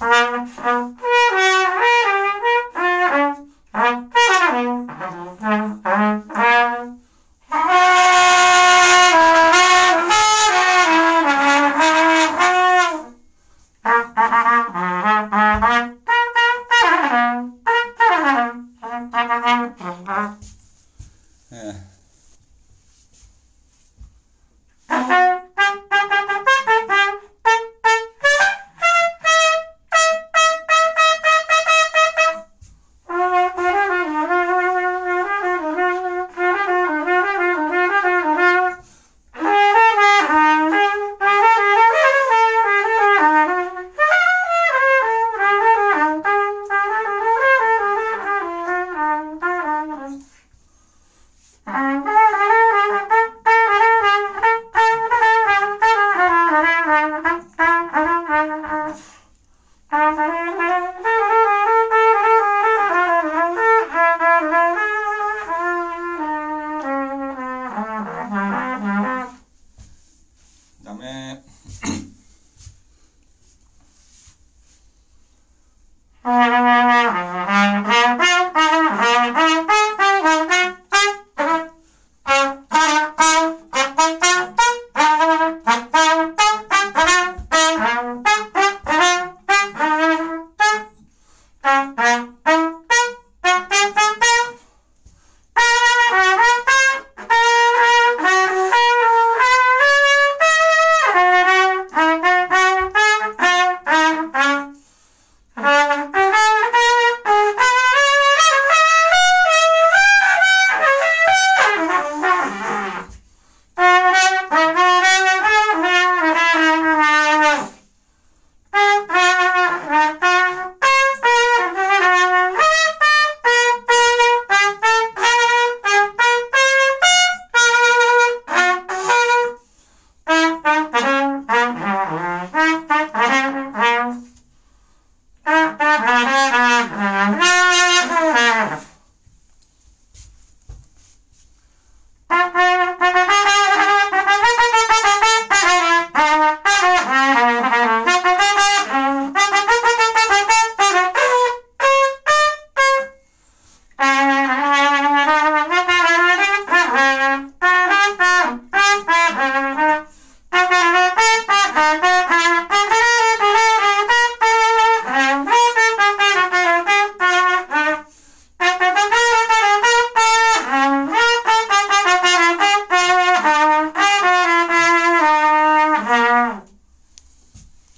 Uh-huh.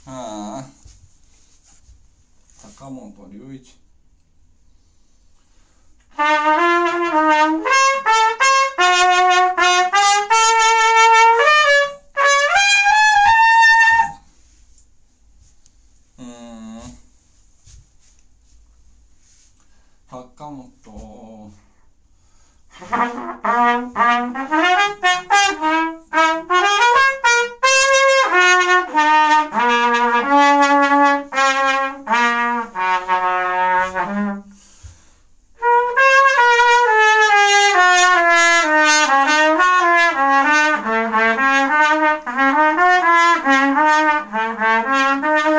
ああ。坂本龍一。うん。坂本。Mm-hmm.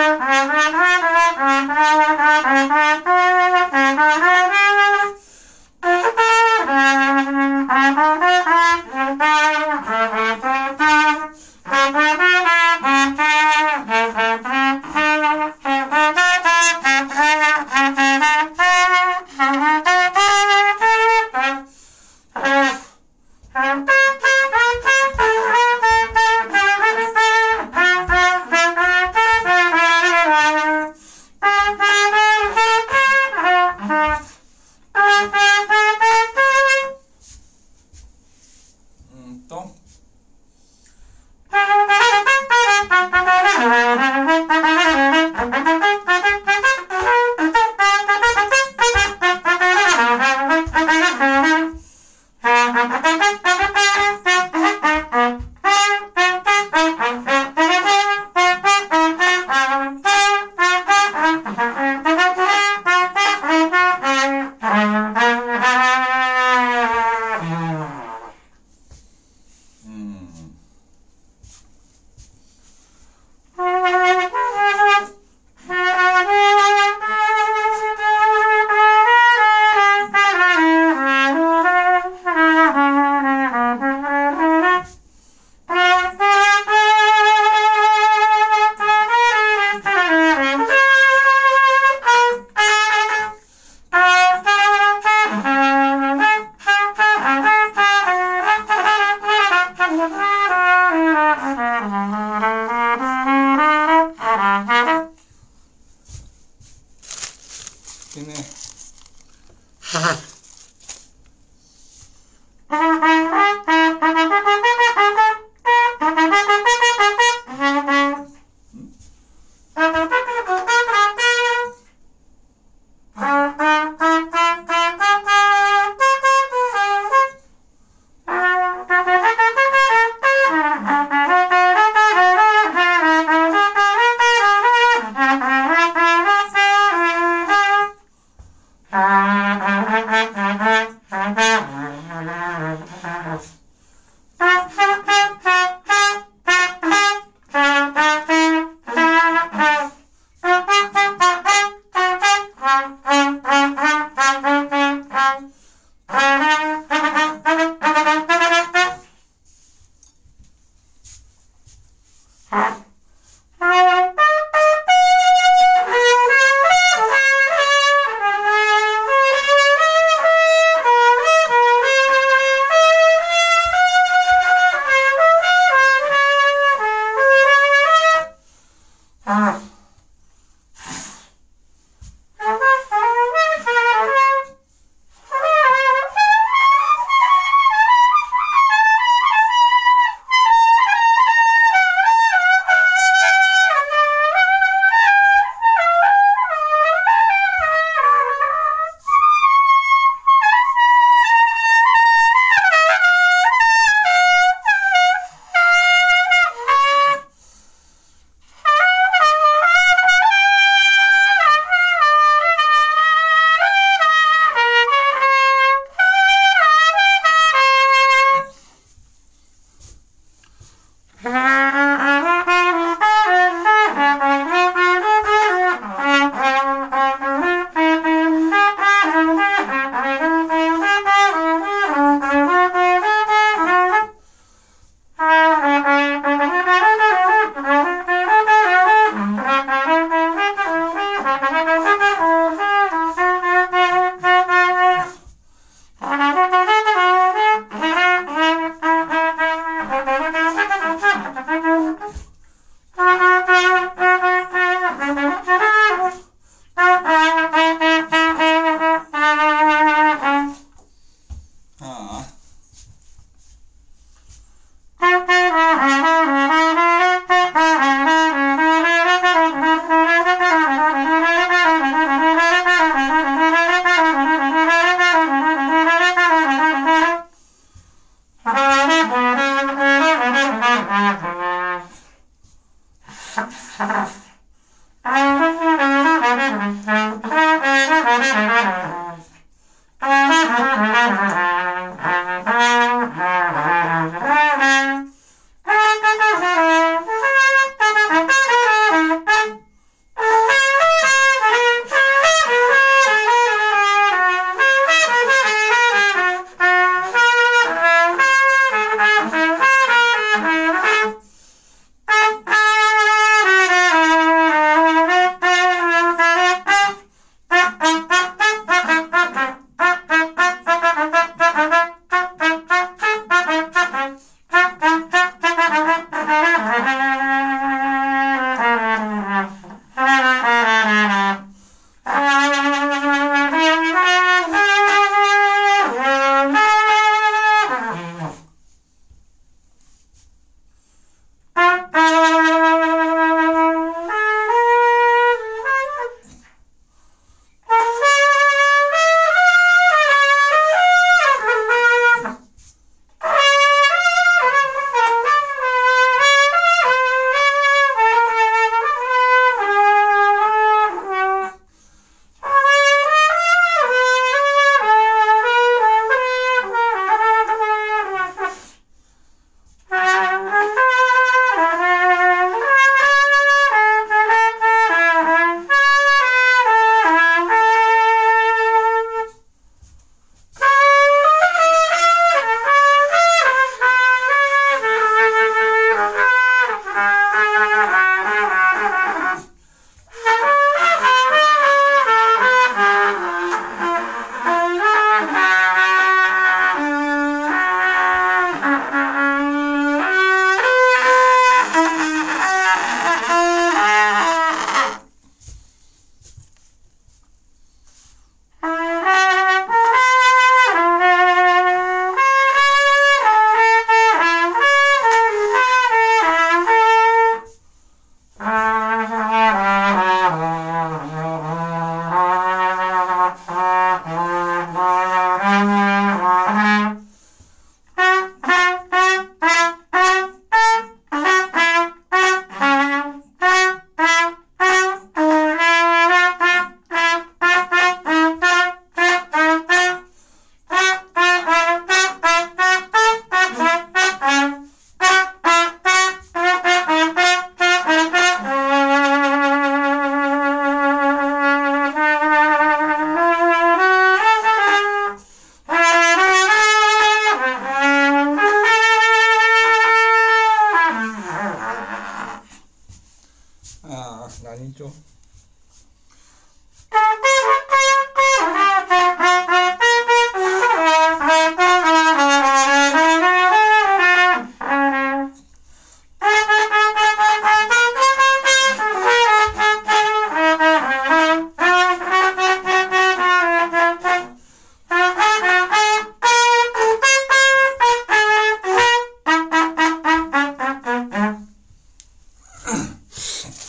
Ah,